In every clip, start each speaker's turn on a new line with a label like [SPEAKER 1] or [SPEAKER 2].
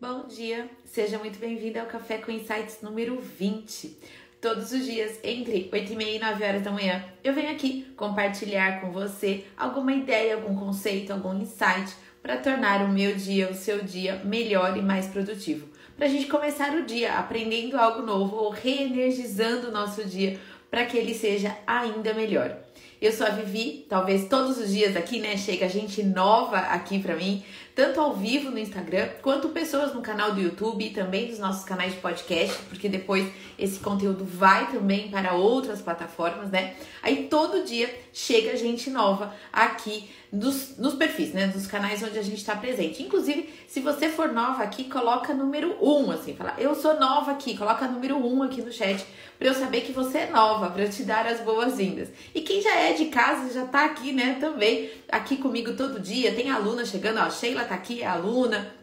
[SPEAKER 1] Bom dia, seja muito bem-vindo ao Café com Insights número 20. Todos os dias, entre 8 e meia e 9 horas da manhã, eu venho aqui compartilhar com você alguma ideia, algum conceito, algum insight para tornar o meu dia, o seu dia, melhor e mais produtivo. Para a gente começar o dia aprendendo algo novo ou reenergizando o nosso dia para que ele seja ainda melhor. Eu sou a Vivi, talvez todos os dias aqui, né, chega gente nova aqui para mim, tanto ao vivo no Instagram, quanto pessoas no canal do YouTube e também dos nossos canais de podcast, porque depois esse conteúdo vai também para outras plataformas, né? Aí todo dia chega gente nova aqui nos, nos perfis, né? Dos canais onde a gente está presente. Inclusive, se você for nova aqui, coloca número 1, um, assim, fala, eu sou nova aqui, coloca número 1 um aqui no chat para eu saber que você é nova, para eu te dar as boas-vindas. E quem já é de casa, já tá aqui, né, também, aqui comigo todo dia, tem aluna chegando, ó, Sheila tá aqui, é aluna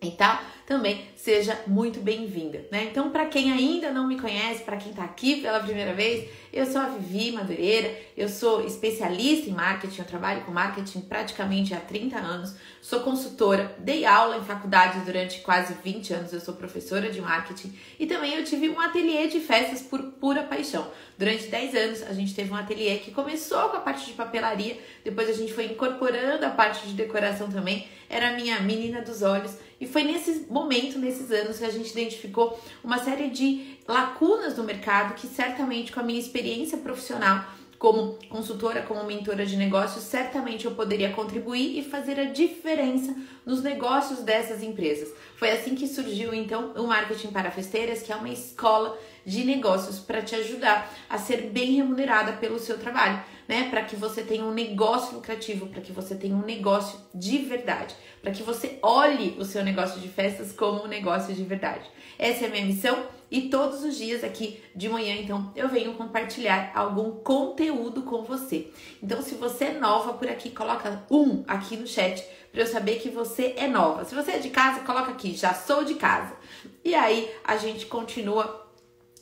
[SPEAKER 1] e tal também seja muito bem-vinda, né? Então, para quem ainda não me conhece, para quem está aqui pela primeira vez, eu sou a Vivi Madureira, eu sou especialista em marketing, eu trabalho com marketing praticamente há 30 anos, sou consultora, dei aula em faculdade durante quase 20 anos, eu sou professora de marketing e também eu tive um ateliê de festas por pura paixão. Durante 10 anos a gente teve um ateliê que começou com a parte de papelaria, depois a gente foi incorporando a parte de decoração também, era a minha menina dos olhos e foi nesse momento, nesses anos, que a gente identificou uma série de lacunas no mercado que certamente com a minha experiência profissional como consultora, como mentora de negócios, certamente eu poderia contribuir e fazer a diferença nos negócios dessas empresas. Foi assim que surgiu então o Marketing para Festeiras, que é uma escola de negócios para te ajudar a ser bem remunerada pelo seu trabalho, né? Para que você tenha um negócio lucrativo, para que você tenha um negócio de verdade, para que você olhe o seu negócio de festas como um negócio de verdade. Essa é a minha missão e todos os dias aqui de manhã, então, eu venho compartilhar algum conteúdo com você. Então, se você é nova por aqui, coloca um aqui no chat para eu saber que você é nova. Se você é de casa, coloca aqui, já sou de casa. E aí a gente continua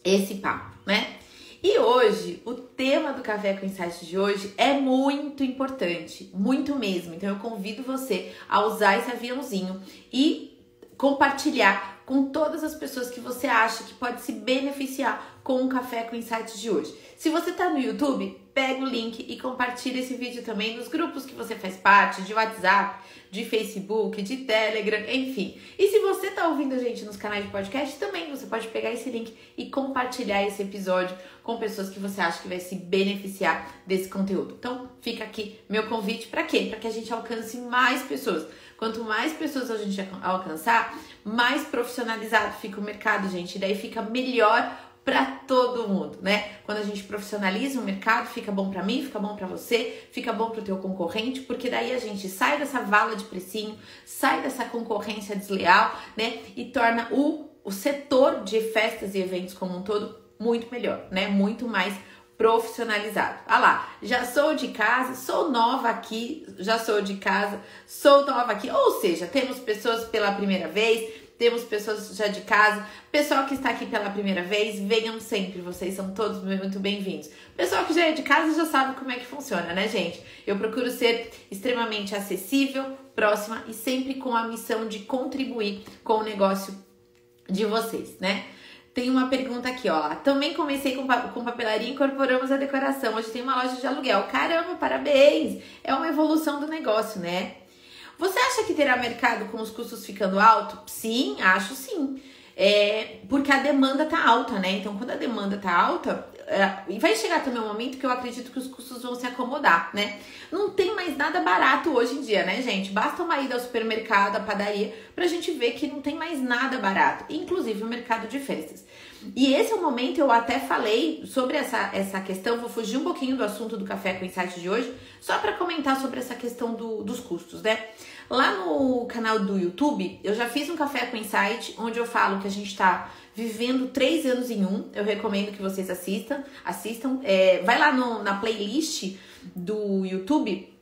[SPEAKER 1] esse papo, né? E hoje, o tema do Café com Insight de hoje é muito importante, muito mesmo. Então eu convido você a usar esse aviãozinho e compartilhar com todas as pessoas que você acha que pode se beneficiar com o Café com Insights de hoje. Se você está no YouTube, pega o link e compartilha esse vídeo também nos grupos que você faz parte, de WhatsApp, de Facebook, de Telegram, enfim. E se você está ouvindo a gente nos canais de podcast, também você pode pegar esse link e compartilhar esse episódio com pessoas que você acha que vai se beneficiar desse conteúdo. Então, fica aqui meu convite para quê? Para que a gente alcance mais pessoas. Quanto mais pessoas a gente alcançar, mais profissionalizado fica o mercado, gente. E daí fica melhor para todo mundo, né? Quando a gente profissionaliza o mercado, fica bom para mim, fica bom para você, fica bom para o teu concorrente, porque daí a gente sai dessa vala de precinho, sai dessa concorrência desleal, né? E torna o, o setor de festas e eventos como um todo muito melhor, né? Muito mais profissionalizado. Ah lá, já sou de casa, sou nova aqui, já sou de casa, sou nova aqui. Ou seja, temos pessoas pela primeira vez, temos pessoas já de casa. Pessoal que está aqui pela primeira vez, venham sempre, vocês são todos muito bem-vindos. Pessoal que já é de casa já sabe como é que funciona, né, gente? Eu procuro ser extremamente acessível, próxima e sempre com a missão de contribuir com o negócio de vocês, né? Tem uma pergunta aqui, ó. Também comecei com, com papelaria e incorporamos a decoração. Hoje tem uma loja de aluguel. Caramba, parabéns! É uma evolução do negócio, né? Você acha que terá mercado com os custos ficando alto? Sim, acho sim. É, porque a demanda tá alta, né? Então, quando a demanda tá alta, é, e vai chegar também um momento que eu acredito que os custos vão se acomodar, né? Não tem mais nada barato hoje em dia, né, gente? Basta uma ida ao supermercado, à padaria, pra gente ver que não tem mais nada barato, inclusive o mercado de festas. E esse é o momento, eu até falei sobre essa, essa questão, vou fugir um pouquinho do assunto do Café com Insight de hoje, só para comentar sobre essa questão do, dos custos, né? Lá no canal do YouTube, eu já fiz um Café com Insight, onde eu falo que a gente está vivendo três anos em um. Eu recomendo que vocês assistam. Assistam. É, vai lá no, na playlist do YouTube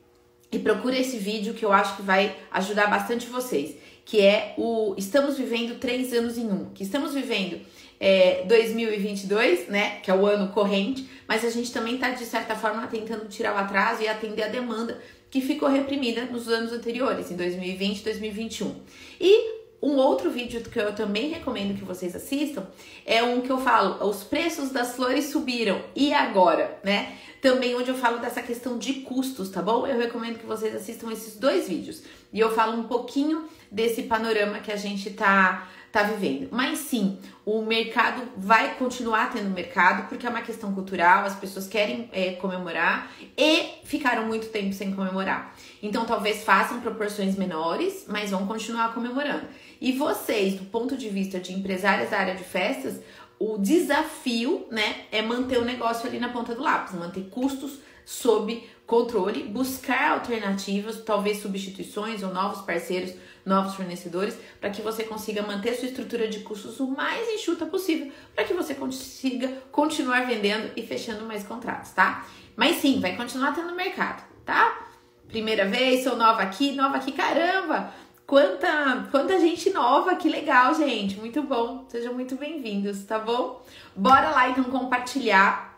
[SPEAKER 1] e procura esse vídeo que eu acho que vai ajudar bastante vocês. Que é o Estamos Vivendo Três Anos em Um. Que estamos vivendo é, 2022, né? Que é o ano corrente, mas a gente também está, de certa forma, tentando tirar o atraso e atender a demanda que ficou reprimida nos anos anteriores, em 2020 e 2021. E Um outro vídeo que eu também recomendo que vocês assistam é um que eu falo, os preços das flores subiram e agora, né? Também onde eu falo dessa questão de custos, tá bom? Eu recomendo que vocês assistam esses dois vídeos. E eu falo um pouquinho desse panorama que a gente tá tá vivendo. Mas sim, o mercado vai continuar tendo mercado porque é uma questão cultural, as pessoas querem é, comemorar e ficaram muito tempo sem comemorar. Então talvez façam proporções menores, mas vão continuar comemorando. E vocês, do ponto de vista de empresários da área de festas, o desafio, né, é manter o negócio ali na ponta do lápis, manter custos sob controle, buscar alternativas, talvez substituições ou novos parceiros, novos fornecedores, para que você consiga manter sua estrutura de custos o mais enxuta possível, para que você consiga continuar vendendo e fechando mais contratos, tá? Mas sim, vai continuar tendo mercado, tá? Primeira vez, sou nova aqui, nova aqui, caramba! Quanta, quanta gente nova, que legal, gente. Muito bom. Sejam muito bem-vindos, tá bom? Bora lá então compartilhar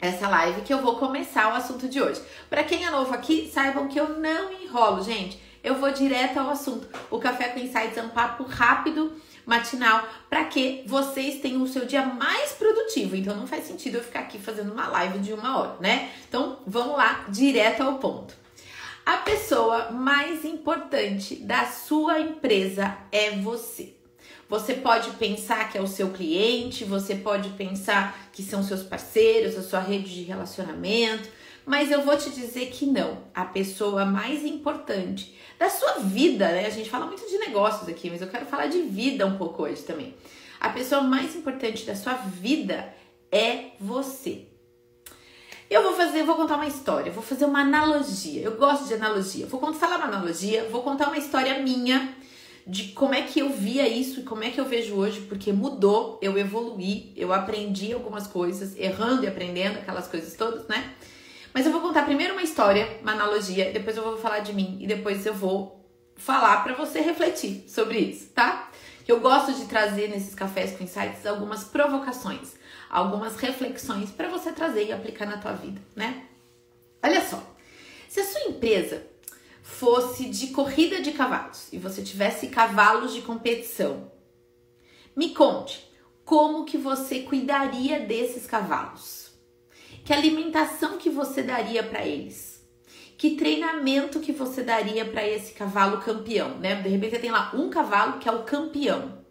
[SPEAKER 1] essa live que eu vou começar o assunto de hoje. Para quem é novo aqui, saibam que eu não enrolo, gente. Eu vou direto ao assunto. O Café com Insights é um papo rápido, matinal, para que vocês tenham o seu dia mais produtivo. Então não faz sentido eu ficar aqui fazendo uma live de uma hora, né? Então vamos lá, direto ao ponto. A pessoa mais importante da sua empresa é você. Você pode pensar que é o seu cliente, você pode pensar que são seus parceiros, a sua rede de relacionamento, mas eu vou te dizer que não. A pessoa mais importante da sua vida, né? A gente fala muito de negócios aqui, mas eu quero falar de vida um pouco hoje também. A pessoa mais importante da sua vida é você. Eu vou fazer, vou contar uma história, vou fazer uma analogia. Eu gosto de analogia. Vou contar, falar uma analogia, vou contar uma história minha de como é que eu via isso e como é que eu vejo hoje, porque mudou, eu evoluí, eu aprendi algumas coisas, errando e aprendendo aquelas coisas todas, né? Mas eu vou contar primeiro uma história, uma analogia, depois eu vou falar de mim e depois eu vou falar para você refletir sobre isso, tá? Eu gosto de trazer nesses cafés com insights algumas provocações algumas reflexões para você trazer e aplicar na tua vida, né? Olha só, se a sua empresa fosse de corrida de cavalos e você tivesse cavalos de competição, me conte como que você cuidaria desses cavalos? Que alimentação que você daria para eles? Que treinamento que você daria para esse cavalo campeão, né? De repente você tem lá um cavalo que é o campeão.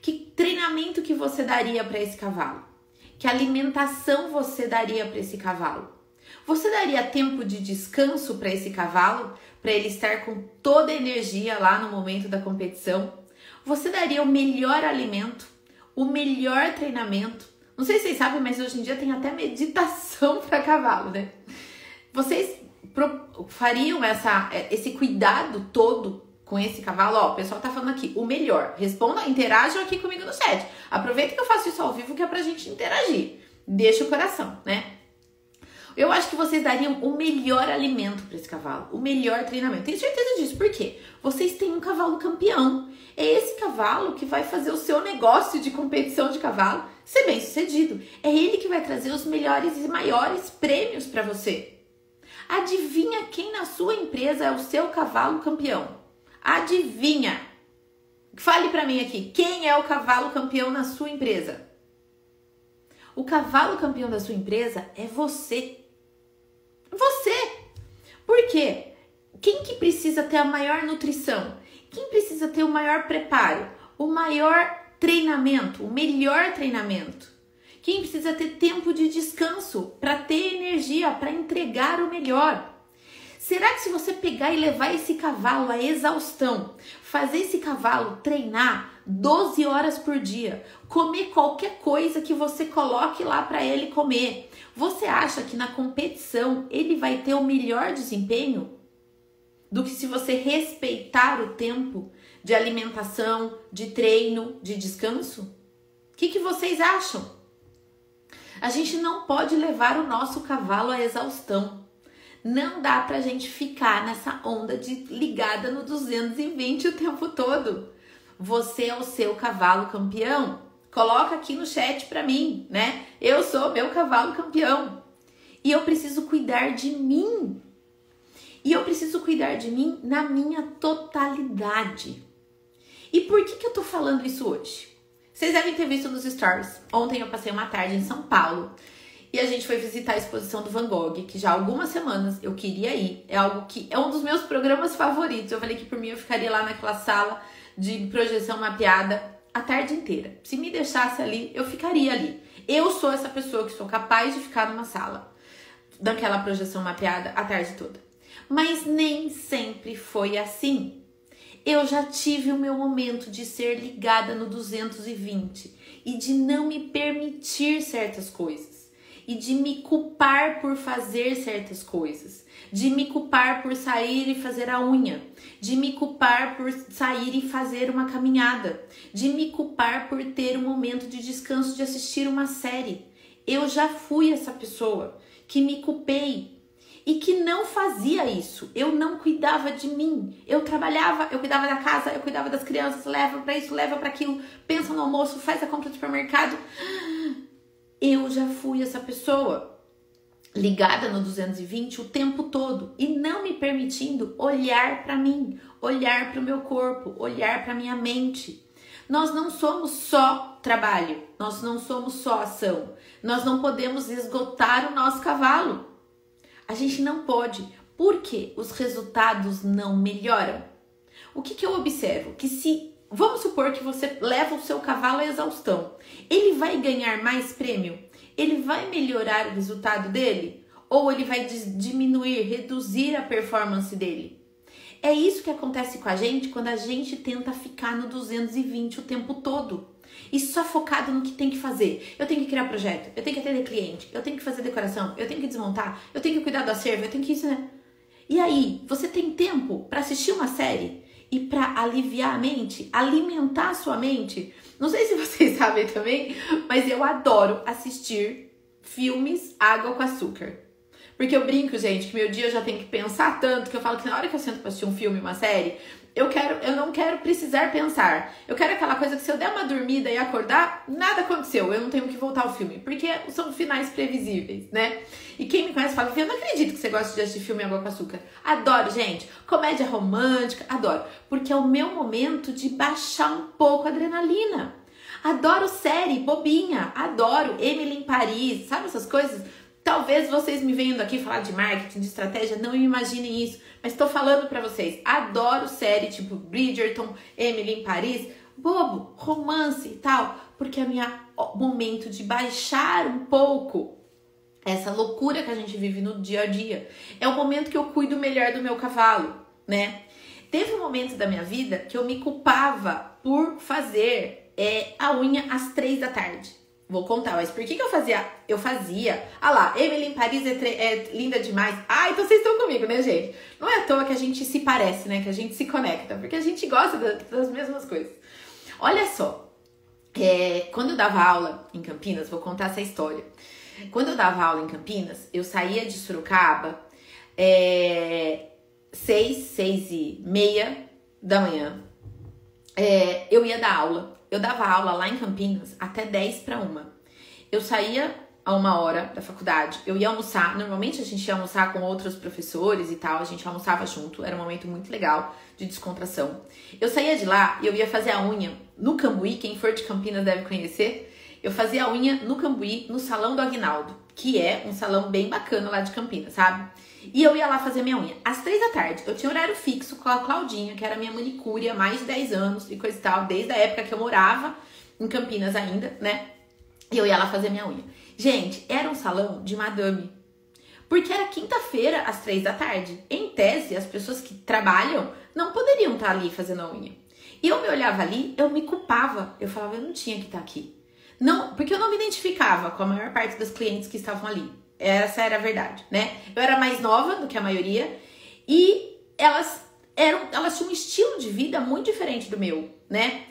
[SPEAKER 1] Que treinamento que você daria para esse cavalo? Que alimentação você daria para esse cavalo? Você daria tempo de descanso para esse cavalo, para ele estar com toda a energia lá no momento da competição? Você daria o melhor alimento, o melhor treinamento? Não sei se vocês sabem, mas hoje em dia tem até meditação para cavalo, né? Vocês fariam essa, esse cuidado todo com esse cavalo, ó, o pessoal tá falando aqui, o melhor. Responda, interajam aqui comigo no chat. Aproveita que eu faço isso ao vivo que é pra gente interagir. Deixa o coração, né? Eu acho que vocês dariam o melhor alimento para esse cavalo, o melhor treinamento. Tenho certeza disso, por quê? Vocês têm um cavalo campeão. É esse cavalo que vai fazer o seu negócio de competição de cavalo ser bem sucedido. É ele que vai trazer os melhores e maiores prêmios para você. Adivinha quem na sua empresa é o seu cavalo campeão? Adivinha? Fale para mim aqui, quem é o cavalo campeão na sua empresa? O cavalo campeão da sua empresa é você. Você. Por quê? Quem que precisa ter a maior nutrição? Quem precisa ter o maior preparo? O maior treinamento, o melhor treinamento? Quem precisa ter tempo de descanso para ter energia para entregar o melhor? Será que se você pegar e levar esse cavalo à exaustão, fazer esse cavalo treinar 12 horas por dia, comer qualquer coisa que você coloque lá para ele comer, você acha que na competição ele vai ter o melhor desempenho do que se você respeitar o tempo de alimentação, de treino, de descanso? O que, que vocês acham? A gente não pode levar o nosso cavalo à exaustão. Não dá pra gente ficar nessa onda de ligada no 220 o tempo todo. Você é o seu cavalo campeão? Coloca aqui no chat pra mim, né? Eu sou meu cavalo campeão. E eu preciso cuidar de mim. E eu preciso cuidar de mim na minha totalidade. E por que, que eu tô falando isso hoje? Vocês devem ter visto nos stories. Ontem eu passei uma tarde em São Paulo e a gente foi visitar a exposição do Van Gogh, que já há algumas semanas eu queria ir. É algo que é um dos meus programas favoritos. Eu falei que por mim eu ficaria lá naquela sala de projeção mapeada a tarde inteira. Se me deixasse ali, eu ficaria ali. Eu sou essa pessoa que sou capaz de ficar numa sala daquela projeção mapeada a tarde toda. Mas nem sempre foi assim eu já tive o meu momento de ser ligada no 220 e de não me permitir certas coisas e de me culpar por fazer certas coisas, de me culpar por sair e fazer a unha, de me culpar por sair e fazer uma caminhada, de me culpar por ter um momento de descanso de assistir uma série. Eu já fui essa pessoa que me culpei e que não fazia isso. Eu não cuidava de mim. Eu trabalhava, eu cuidava da casa, eu cuidava das crianças, leva para isso, leva para aquilo, pensa no almoço, faz a compra do supermercado. Eu já fui essa pessoa ligada no 220 o tempo todo e não me permitindo olhar para mim, olhar para o meu corpo, olhar para minha mente. Nós não somos só trabalho, nós não somos só ação. Nós não podemos esgotar o nosso cavalo. A gente não pode, porque os resultados não melhoram. O que, que eu observo? Que se vamos supor que você leva o seu cavalo à exaustão, ele vai ganhar mais prêmio? Ele vai melhorar o resultado dele? Ou ele vai diminuir, reduzir a performance dele? É isso que acontece com a gente quando a gente tenta ficar no 220 o tempo todo e só focado no que tem que fazer. Eu tenho que criar projeto, eu tenho que atender cliente, eu tenho que fazer decoração, eu tenho que desmontar, eu tenho que cuidar do acervo, eu tenho que isso, né? E aí, você tem tempo para assistir uma série e para aliviar a mente, alimentar a sua mente? Não sei se vocês sabem também, mas eu adoro assistir filmes água com açúcar. Porque eu brinco, gente, que meu dia eu já tenho que pensar tanto que eu falo que na hora que eu sento pra assistir um filme, uma série, eu quero, eu não quero precisar pensar. Eu quero aquela coisa que se eu der uma dormida e acordar, nada aconteceu. Eu não tenho que voltar ao filme, porque são finais previsíveis, né? E quem me conhece fala, eu não acredito que você gosta de assistir filme Água com Açúcar. Adoro, gente. Comédia romântica, adoro, porque é o meu momento de baixar um pouco a adrenalina. Adoro série bobinha, adoro Emily em Paris, sabe essas coisas? Talvez vocês me vendo aqui falar de marketing, de estratégia, não imaginem isso, mas estou falando para vocês. Adoro série tipo Bridgerton, Emily em Paris, bobo, romance e tal, porque é meu momento de baixar um pouco essa loucura que a gente vive no dia a dia. É o momento que eu cuido melhor do meu cavalo, né? Teve um momento da minha vida que eu me culpava por fazer é, a unha às três da tarde. Vou contar, mas por que, que eu fazia? Eu fazia. Ah lá, Emily em Paris é, é, linda demais. Ah, então vocês estão comigo, né, gente? Não é à toa que a gente se parece, né? Que a gente se conecta, porque a gente gosta das mesmas coisas. Olha só, é, quando eu dava aula em Campinas, vou contar essa história. Quando eu dava aula em Campinas, eu saía de Sorocaba é, seis, seis e meia da manhã. É, eu ia dar aula eu dava aula lá em Campinas até 10 para uma. Eu saía a uma hora da faculdade, eu ia almoçar. Normalmente a gente ia almoçar com outros professores e tal, a gente almoçava junto, era um momento muito legal de descontração. Eu saía de lá e eu ia fazer a unha no Cambuí, quem for de Campinas deve conhecer. Eu fazia a unha no Cambuí, no Salão do Aguinaldo, que é um salão bem bacana lá de Campinas, sabe? E eu ia lá fazer minha unha. Às três da tarde, eu tinha horário fixo com a Claudinha, que era minha manicure há mais de 10 anos e coisa e tal, desde a época que eu morava em Campinas ainda, né? E eu ia lá fazer minha unha. Gente, era um salão de madame. Porque era quinta-feira, às três da tarde. Em tese, as pessoas que trabalham não poderiam estar ali fazendo a unha. E eu me olhava ali, eu me culpava. Eu falava, eu não tinha que estar aqui. Não, porque eu não me identificava com a maior parte das clientes que estavam ali. Essa era a verdade, né? Eu era mais nova do que a maioria e elas eram, elas tinham um estilo de vida muito diferente do meu, né?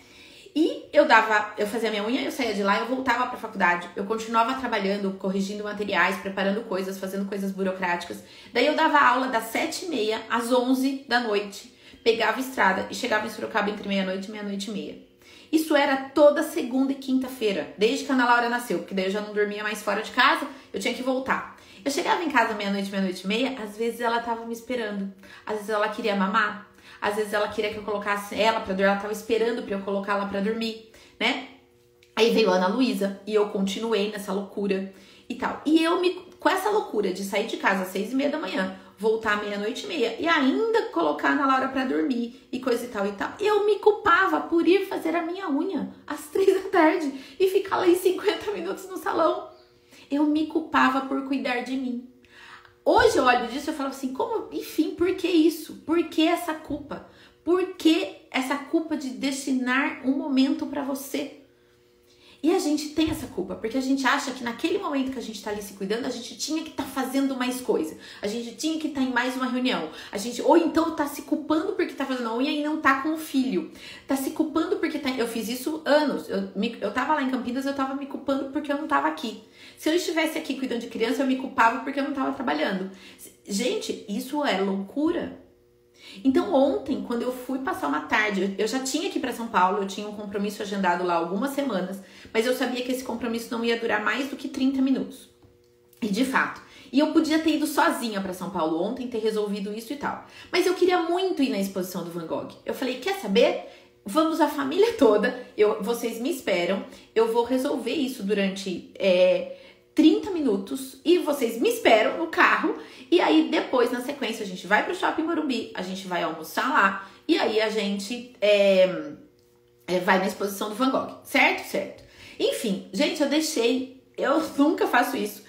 [SPEAKER 1] E eu dava, eu fazia minha unha, eu saía de lá, eu voltava para a faculdade, eu continuava trabalhando, corrigindo materiais, preparando coisas, fazendo coisas burocráticas. Daí eu dava aula das sete e meia às onze da noite, pegava estrada e chegava em Sorocaba entre meia-noite e meia-noite e meia. Isso era toda segunda e quinta-feira, desde que a Ana Laura nasceu, porque daí eu já não dormia mais fora de casa, eu tinha que voltar. Eu chegava em casa meia-noite, meia-noite e meia, às vezes ela tava me esperando, às vezes ela queria mamar, Às vezes ela queria que eu colocasse ela para dormir, ela tava esperando para eu colocá-la para dormir, né? Aí veio a Ana Luísa e eu continuei nessa loucura e tal. E eu me com essa loucura de sair de casa às seis e meia da manhã, voltar meia-noite e meia e ainda colocar a Ana Laura para dormir e coisa e tal e tal, eu me culpava por ir fazer a minha unha às três da tarde e ficar lá em 50 minutos no salão. Eu me culpava por cuidar de mim. Hoje eu olho disso e falo assim, como, enfim, por que isso? Por que essa culpa? Por que essa culpa de destinar um momento para você? E a gente tem essa culpa, porque a gente acha que naquele momento que a gente está ali se cuidando, a gente tinha que estar tá fazendo mais coisa. A gente tinha que estar tá em mais uma reunião. A gente, ou então tá se culpando porque tá fazendo a unha e não tá com o filho. Tá se culpando porque tá. Eu fiz isso anos. Eu, me, eu tava lá em Campinas, eu tava me culpando porque eu não tava aqui. Se eu estivesse aqui cuidando de criança, eu me culpava porque eu não tava trabalhando. Gente, isso é loucura. Então ontem, quando eu fui passar uma tarde, eu já tinha ir para São Paulo, eu tinha um compromisso agendado lá algumas semanas, mas eu sabia que esse compromisso não ia durar mais do que 30 minutos. E de fato, e eu podia ter ido sozinha para São Paulo ontem, ter resolvido isso e tal. Mas eu queria muito ir na exposição do Van Gogh. Eu falei, quer saber? Vamos a família toda, eu, vocês me esperam, eu vou resolver isso durante é, 30 minutos e vocês me esperam no carro. E aí, depois, na sequência, a gente vai pro shopping Morumbi, a gente vai almoçar lá e aí a gente é, é, vai na exposição do Van Gogh, certo? Certo. Enfim, gente, eu deixei, eu nunca faço isso.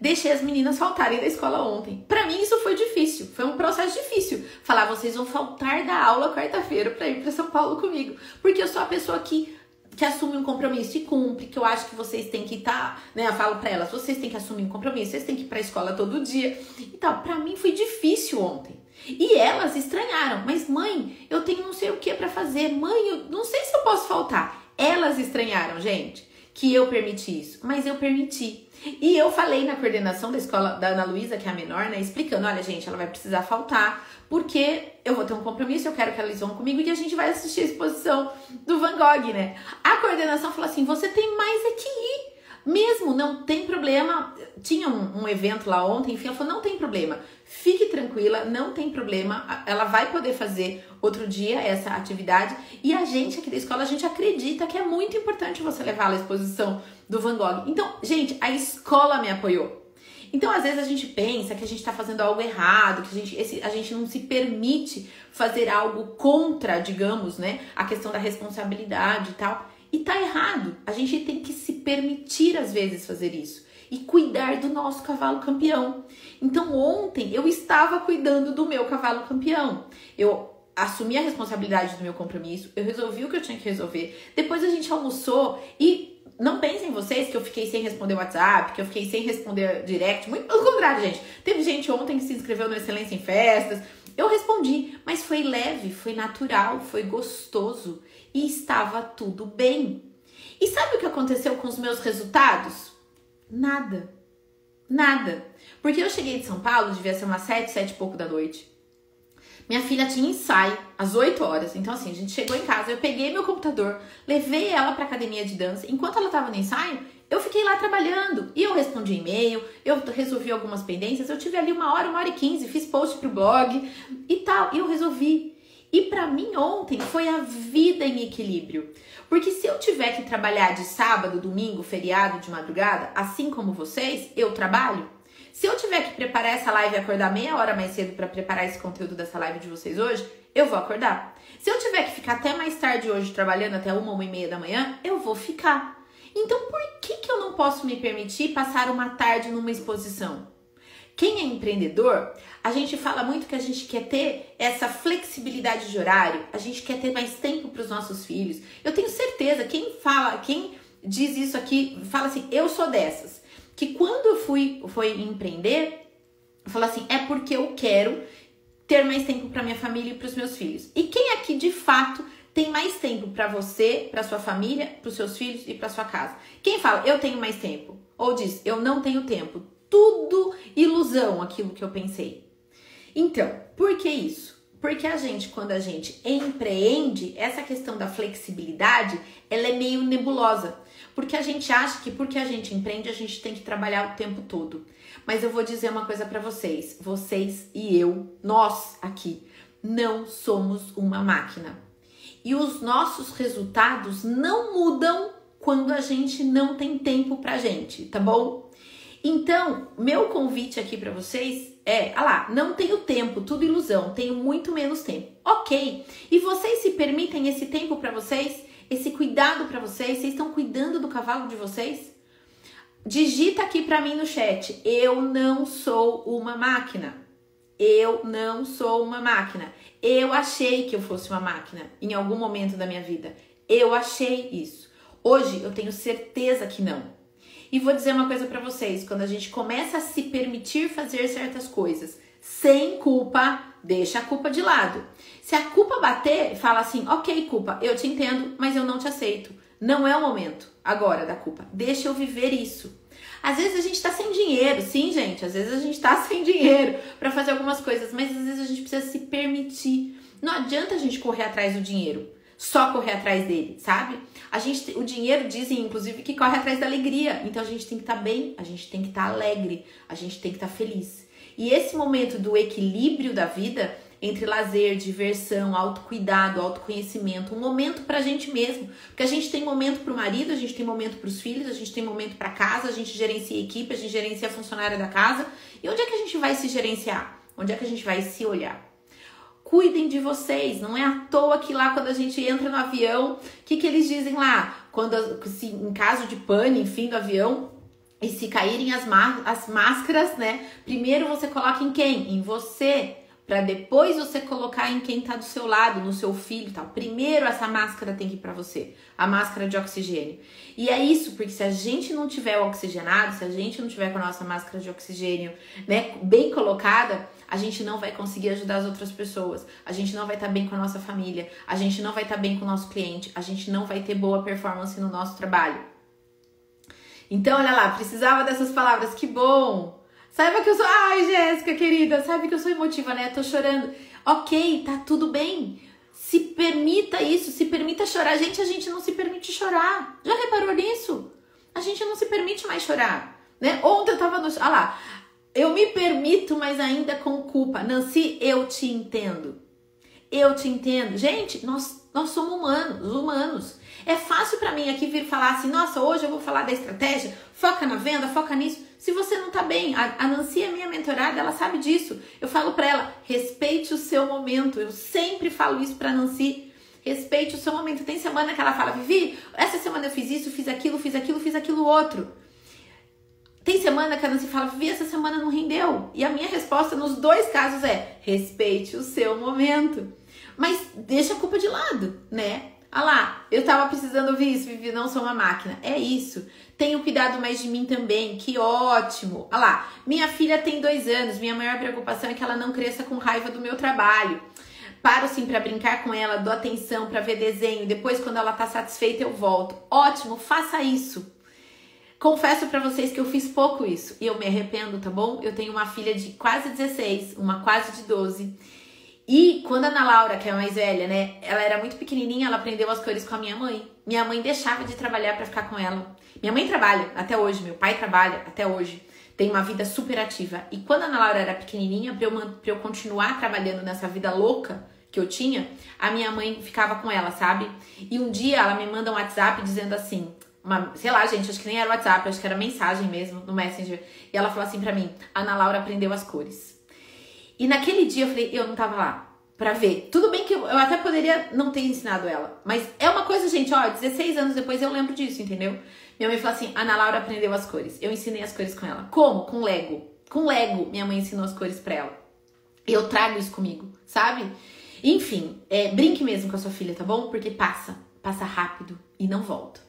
[SPEAKER 1] Deixei as meninas faltarem da escola ontem. Para mim isso foi difícil, foi um processo difícil. Falar, vocês vão faltar da aula quarta-feira para ir para São Paulo comigo, porque eu sou a pessoa que que assume um compromisso e cumpre, que eu acho que vocês têm que estar, tá, né? Eu falo para elas, vocês têm que assumir um compromisso, vocês têm que ir pra escola todo dia. Então, para mim foi difícil ontem. E elas estranharam, mas mãe, eu tenho não sei o que para fazer, mãe, eu não sei se eu posso faltar. Elas estranharam, gente, que eu permiti isso, mas eu permiti. E eu falei na coordenação da escola da Ana Luísa, que é a menor, né, explicando, olha, gente, ela vai precisar faltar, porque eu vou ter um compromisso, eu quero que elas vão comigo e a gente vai assistir a exposição do Van Gogh, né? A coordenação falou assim: você tem mais é que ir. Mesmo, não tem problema. Tinha um, um, evento lá ontem, enfim, ela falou: não tem problema, fique tranquila, não tem problema. Ela vai poder fazer outro dia essa atividade. E a gente aqui da escola, a gente acredita que é muito importante você levar a exposição do Van Gogh. Então, gente, a escola me apoiou. Então, às vezes a gente pensa que a gente está fazendo algo errado, que a gente, esse, a gente não se permite fazer algo contra, digamos, né, a questão da responsabilidade e tal. E tá errado. A gente tem que se permitir às vezes fazer isso e cuidar do nosso cavalo campeão. Então, ontem eu estava cuidando do meu cavalo campeão. Eu assumi a responsabilidade do meu compromisso, eu resolvi o que eu tinha que resolver. Depois a gente almoçou e não pensem vocês que eu fiquei sem responder WhatsApp, que eu fiquei sem responder direct. Muito pelo contrário, gente. Teve gente ontem que se inscreveu no Excelência em Festas. Eu respondi, mas foi leve, foi natural, foi gostoso e estava tudo bem. E sabe o que aconteceu com os meus resultados? Nada. Nada. Porque eu cheguei de São Paulo, devia ser umas sete, sete e pouco da noite. Minha filha tinha ensaio às 8 horas. Então, assim, a gente chegou em casa, eu peguei meu computador, levei ela pra academia de dança. Enquanto ela tava no ensaio, eu fiquei lá trabalhando. E eu respondi e-mail, eu resolvi algumas pendências. Eu tive ali uma hora, uma hora e quinze, fiz post pro blog e tal. E eu resolvi. E para mim ontem foi a vida em equilíbrio. Porque se eu tiver que trabalhar de sábado, domingo, feriado, de madrugada, assim como vocês, eu trabalho. Se eu tiver que preparar essa live e acordar meia hora mais cedo para preparar esse conteúdo dessa live de vocês hoje, eu vou acordar. Se eu tiver que ficar até mais tarde hoje trabalhando até uma, uma e meia da manhã, eu vou ficar. Então por que, que eu não posso me permitir passar uma tarde numa exposição? Quem é empreendedor, a gente fala muito que a gente quer ter essa flexibilidade de horário, a gente quer ter mais tempo para os nossos filhos. Eu tenho certeza, quem fala, quem diz isso aqui, fala assim, eu sou dessas que quando eu fui foi empreender, eu falei assim, é porque eu quero ter mais tempo para minha família e para os meus filhos. E quem aqui de fato tem mais tempo para você, para sua família, para os seus filhos e para sua casa? Quem fala, eu tenho mais tempo? Ou diz, eu não tenho tempo? Tudo ilusão aquilo que eu pensei. Então, por que isso? Porque a gente, quando a gente empreende, essa questão da flexibilidade, ela é meio nebulosa. Porque a gente acha que porque a gente empreende, a gente tem que trabalhar o tempo todo. Mas eu vou dizer uma coisa para vocês, vocês e eu, nós aqui, não somos uma máquina. E os nossos resultados não mudam quando a gente não tem tempo pra gente, tá bom? Então, meu convite aqui para vocês é, ah lá, não tenho tempo, tudo ilusão, tenho muito menos tempo. OK. E vocês se permitem esse tempo para vocês? Esse cuidado para vocês? Vocês estão cuidando do cavalo de vocês? Digita aqui para mim no chat. Eu não sou uma máquina. Eu não sou uma máquina. Eu achei que eu fosse uma máquina em algum momento da minha vida. Eu achei isso. Hoje eu tenho certeza que não. E vou dizer uma coisa para vocês: quando a gente começa a se permitir fazer certas coisas sem culpa, deixa a culpa de lado. Se a culpa bater, fala assim: ok, culpa, eu te entendo, mas eu não te aceito. Não é o momento agora da culpa. Deixa eu viver isso. Às vezes a gente tá sem dinheiro, sim, gente. Às vezes a gente tá sem dinheiro para fazer algumas coisas, mas às vezes a gente precisa se permitir. Não adianta a gente correr atrás do dinheiro, só correr atrás dele, sabe? A gente, o dinheiro dizem inclusive que corre atrás da alegria. Então a gente tem que estar tá bem, a gente tem que estar tá alegre, a gente tem que estar tá feliz. E esse momento do equilíbrio da vida entre lazer, diversão, autocuidado, autoconhecimento, um momento pra gente mesmo. Porque a gente tem momento pro marido, a gente tem momento pros filhos, a gente tem momento pra casa, a gente gerencia a equipe, a gente gerencia a funcionária da casa. E onde é que a gente vai se gerenciar? Onde é que a gente vai se olhar? Cuidem de vocês, não é à toa que lá quando a gente entra no avião, o que, que eles dizem lá? Quando, se, em caso de pane, enfim, do avião, e se caírem as, as máscaras, né? Primeiro você coloca em quem? Em você para depois você colocar em quem tá do seu lado, no seu filho, tal. Primeiro essa máscara tem que ir para você, a máscara de oxigênio. E é isso, porque se a gente não tiver oxigenado, se a gente não tiver com a nossa máscara de oxigênio, né, bem colocada, a gente não vai conseguir ajudar as outras pessoas. A gente não vai estar tá bem com a nossa família, a gente não vai estar tá bem com o nosso cliente, a gente não vai ter boa performance no nosso trabalho. Então, olha lá, precisava dessas palavras, que bom! Saiba que eu sou. Ai, Jéssica, querida, sabe que eu sou emotiva, né? Tô chorando. Ok, tá tudo bem. Se permita isso, se permita chorar. Gente, a gente não se permite chorar. Já reparou nisso? A gente não se permite mais chorar, né? Ontem eu tava no. Olha lá. Eu me permito, mas ainda com culpa. Nancy, eu te entendo. Eu te entendo. Gente, nós, nós somos humanos, humanos. É fácil para mim aqui vir falar assim, nossa, hoje eu vou falar da estratégia, foca na venda, foca nisso se você não tá bem. A, Nancy é minha mentorada, ela sabe disso. Eu falo para ela, respeite o seu momento. Eu sempre falo isso pra Nancy. Respeite o seu momento. Tem semana que ela fala, Vivi, essa semana eu fiz isso, fiz aquilo, fiz aquilo, fiz aquilo outro. Tem semana que a Nancy fala, Vivi, essa semana não rendeu. E a minha resposta nos dois casos é: respeite o seu momento. Mas deixa a culpa de lado, né? Ah lá, eu tava precisando ouvir isso, Vivi, não sou uma máquina. É isso. Tenho cuidado mais de mim também, que ótimo. Ah lá, minha filha tem dois anos, minha maior preocupação é que ela não cresça com raiva do meu trabalho. Paro sim para brincar com ela, dou atenção para ver desenho, depois quando ela tá satisfeita eu volto. Ótimo, faça isso. Confesso para vocês que eu fiz pouco isso e eu me arrependo, tá bom? Eu tenho uma filha de quase 16, uma quase de 12 e quando a Ana Laura, que é a mais velha, né, ela era muito pequenininha, ela aprendeu as cores com a minha mãe. Minha mãe deixava de trabalhar para ficar com ela. Minha mãe trabalha até hoje, meu pai trabalha até hoje. Tem uma vida super ativa. E quando a Ana Laura era pequenininha, para eu, pra eu continuar trabalhando nessa vida louca que eu tinha, a minha mãe ficava com ela, sabe? E um dia ela me manda um WhatsApp dizendo assim, uma, sei lá, gente, acho que nem era WhatsApp, acho que era mensagem mesmo no Messenger. E ela falou assim para mim: Ana Laura aprendeu as cores. E naquele dia eu falei, eu não tava lá para ver. Tudo bem que eu, eu, até poderia não ter ensinado ela, mas é uma coisa, gente, ó, 16 anos depois eu lembro disso, entendeu? Minha mãe falou assim: Ana Laura aprendeu as cores. Eu ensinei as cores com ela. Como? Com Lego. Com Lego, minha mãe ensinou as cores pra ela. Eu trago isso comigo, sabe? Enfim, é, brinque mesmo com a sua filha, tá bom? Porque passa, passa rápido e não volta.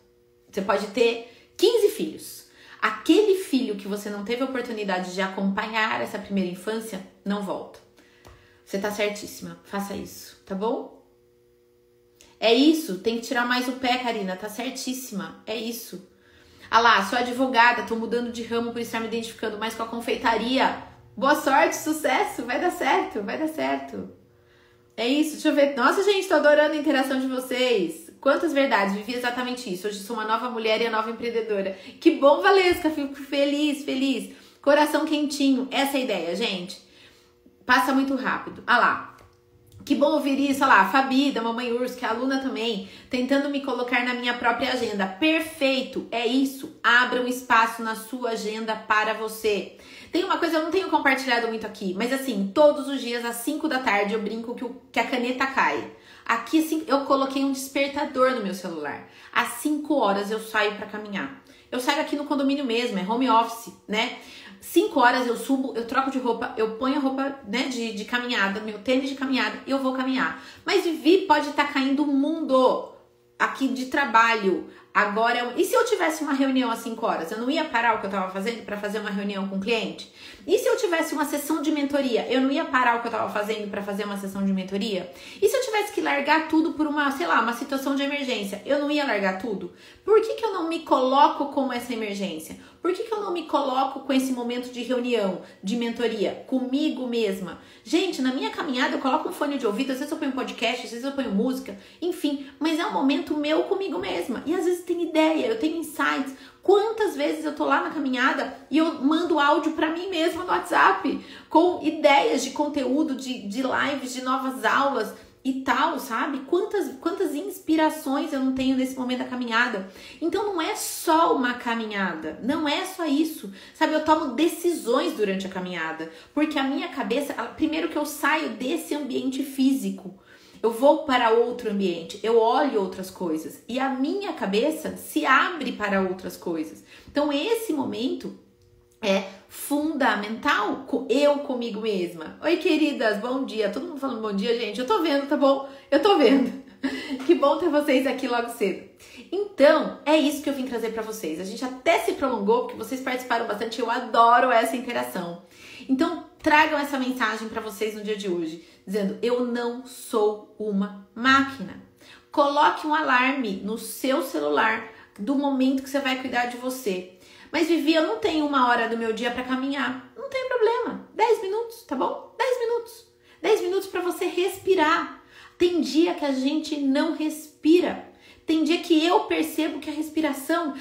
[SPEAKER 1] Você pode ter 15 filhos. Aquele filho que você não teve oportunidade de acompanhar essa primeira infância, não volta. Você tá certíssima, faça isso, tá bom? É isso, tem que tirar mais o pé, Karina, tá certíssima, é isso. Ah lá, sou advogada, tô mudando de ramo por estar me identificando mais com a confeitaria. Boa sorte, sucesso, vai dar certo, vai dar certo. É isso, deixa eu ver. Nossa, gente, tô adorando a interação de vocês. Quantas verdades? Vivi exatamente isso. Hoje sou uma nova mulher e a nova empreendedora. Que bom, Valesca. Fico feliz, feliz. Coração quentinho. Essa é a ideia, gente. Passa muito rápido. Ah lá. Que bom ouvir isso, olha lá, a Fabi, da Mamãe Urso, que é aluna também, tentando me colocar na minha própria agenda. Perfeito, é isso. Abra um espaço na sua agenda para você. Tem uma coisa, eu não tenho compartilhado muito aqui, mas assim, todos os dias às 5 da tarde eu brinco que, o, que a caneta cai. Aqui assim, eu coloquei um despertador no meu celular. Às 5 horas eu saio para caminhar. Eu saio aqui no condomínio mesmo, é home office, né? 5 horas eu subo, eu troco de roupa, eu ponho a roupa né, de, de caminhada, meu tênis de caminhada e eu vou caminhar. Mas Vivi pode estar tá caindo o mundo aqui de trabalho. Agora, e se eu tivesse uma reunião às 5 horas? Eu não ia parar o que eu estava fazendo para fazer uma reunião com o cliente? E se eu tivesse uma sessão de mentoria? Eu não ia parar o que eu estava fazendo para fazer uma sessão de mentoria? E se eu tivesse que largar tudo por uma, sei lá, uma situação de emergência? Eu não ia largar tudo? Por que, que eu não me coloco como essa emergência? Por que, que eu não me coloco com esse momento de reunião, de mentoria, comigo mesma? Gente, na minha caminhada eu coloco um fone de ouvido, às vezes eu ponho podcast, às vezes eu ponho música, enfim, mas é um momento meu comigo mesma. E às vezes tem ideia, eu tenho insights. Quantas vezes eu tô lá na caminhada e eu mando áudio para mim mesma no WhatsApp com ideias de conteúdo, de, de lives, de novas aulas e tal, sabe? Quantas, quantas inspirações eu não tenho nesse momento da caminhada. Então não é só uma caminhada, não é só isso. Sabe, eu tomo decisões durante a caminhada, porque a minha cabeça, primeiro que eu saio desse ambiente físico, eu vou para outro ambiente, eu olho outras coisas e a minha cabeça se abre para outras coisas. Então esse momento é fundamental eu comigo mesma. Oi, queridas, bom dia. Todo mundo falando bom dia, gente. Eu tô vendo, tá bom? Eu tô vendo. que bom ter vocês aqui logo cedo. Então, é isso que eu vim trazer para vocês. A gente até se prolongou porque vocês participaram bastante. Eu adoro essa interação. Então, tragam essa mensagem para vocês no dia de hoje, dizendo: "Eu não sou uma máquina". Coloque um alarme no seu celular do momento que você vai cuidar de você. Mas Vivi, eu não tenho uma hora do meu dia para caminhar. Não tem problema. 10 minutos, tá bom? 10 minutos. 10 minutos para você respirar. Tem dia que a gente não respira. Tem dia que eu percebo que a respiração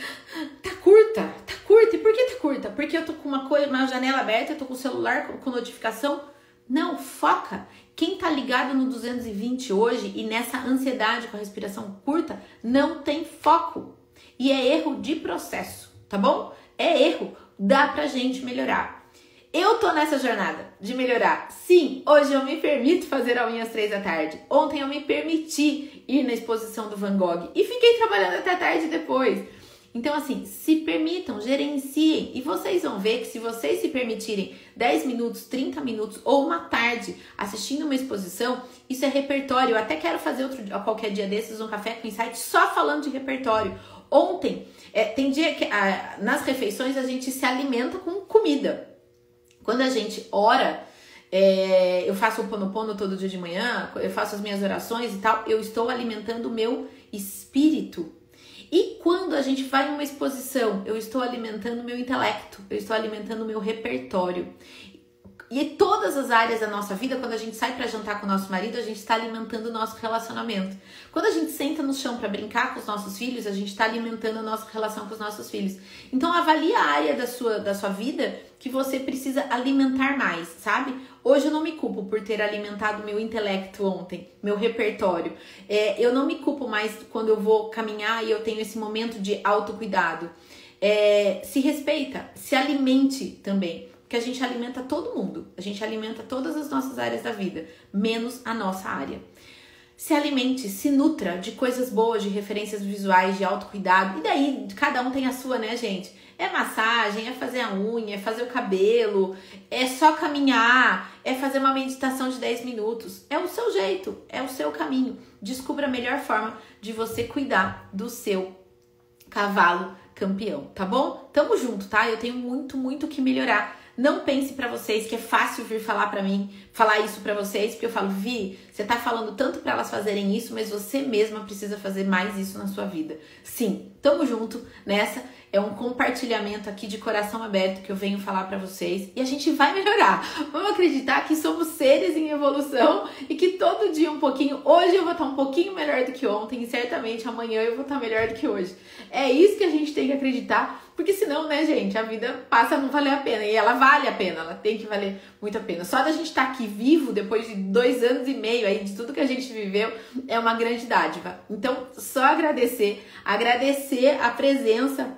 [SPEAKER 1] tá curta, tá curta. E por que tá curta? Porque eu tô com uma coisa, uma janela aberta, eu tô com o celular com, com notificação. Não, foca. Quem tá ligado no 220 hoje e nessa ansiedade com a respiração curta, não tem foco. E é erro de processo, tá bom? é erro, dá pra gente melhorar. Eu tô nessa jornada de melhorar. Sim, hoje eu me permito fazer a unha às três da tarde. Ontem eu me permiti ir na exposição do Van Gogh e fiquei trabalhando até tarde depois. Então, assim, se permitam, gerenciem e vocês vão ver que se vocês se permitirem 10 minutos, 30 minutos ou uma tarde assistindo uma exposição, isso é repertório. Eu até quero fazer outro qualquer dia desses um café com insight só falando de repertório. Ontem, é, tem dia que a, nas refeições a gente se alimenta com comida. Quando a gente ora, é, eu faço o ponopono todo dia de manhã, eu faço as minhas orações e tal, eu estou alimentando o meu espírito. E quando a gente vai em uma exposição, eu estou alimentando o meu intelecto, eu estou alimentando o meu repertório. E todas as áreas da nossa vida, quando a gente sai para jantar com o nosso marido, a gente está alimentando o nosso relacionamento. Quando a gente senta no chão para brincar com os nossos filhos, a gente está alimentando a nossa relação com os nossos filhos. Então avalie a área da sua, da sua vida que você precisa alimentar mais, sabe? Hoje eu não me culpo por ter alimentado meu intelecto ontem, meu repertório. É, eu não me culpo mais quando eu vou caminhar e eu tenho esse momento de autocuidado. É, se respeita, se alimente também que a gente alimenta todo mundo, a gente alimenta todas as nossas áreas da vida, menos a nossa área. Se alimente, se nutra de coisas boas, de referências visuais, de autocuidado. E daí, cada um tem a sua, né, gente? É massagem, é fazer a unha, é fazer o cabelo, é só caminhar, é fazer uma meditação de 10 minutos. É o seu jeito, é o seu caminho. Descubra a melhor forma de você cuidar do seu cavalo campeão, tá bom? Tamo junto, tá? Eu tenho muito, muito que melhorar não pense para vocês que é fácil vir falar para mim, falar isso para vocês, porque eu falo, Vi, você tá falando tanto para elas fazerem isso, mas você mesma precisa fazer mais isso na sua vida. Sim, tamo junto nessa. É um compartilhamento aqui de coração aberto que eu venho falar para vocês e a gente vai melhorar. Vamos acreditar que somos seres em evolução e que todo dia um pouquinho. Hoje eu vou estar um pouquinho melhor do que ontem e certamente amanhã eu vou estar melhor do que hoje. É isso que a gente tem que acreditar porque senão, né, gente, a vida passa a não valer a pena. E ela vale a pena, ela tem que valer muito a pena. Só da gente estar tá aqui vivo, depois de dois anos e meio aí, de tudo que a gente viveu, é uma grande dádiva. Então, só agradecer, agradecer a presença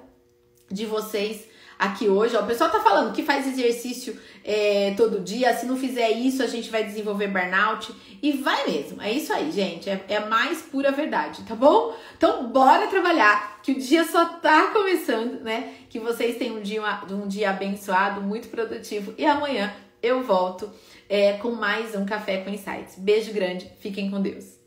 [SPEAKER 1] de vocês aqui hoje. Ó, o pessoal tá falando que faz exercício é, todo dia. Se não fizer isso, a gente vai desenvolver burnout. E vai mesmo. É isso aí, gente. É, é mais pura verdade, tá bom? Então, bora trabalhar. Que o dia só tá começando, né? Que vocês tenham um dia, um dia abençoado, muito produtivo. E amanhã eu volto é, com mais um Café com Insights. Beijo grande. Fiquem com Deus.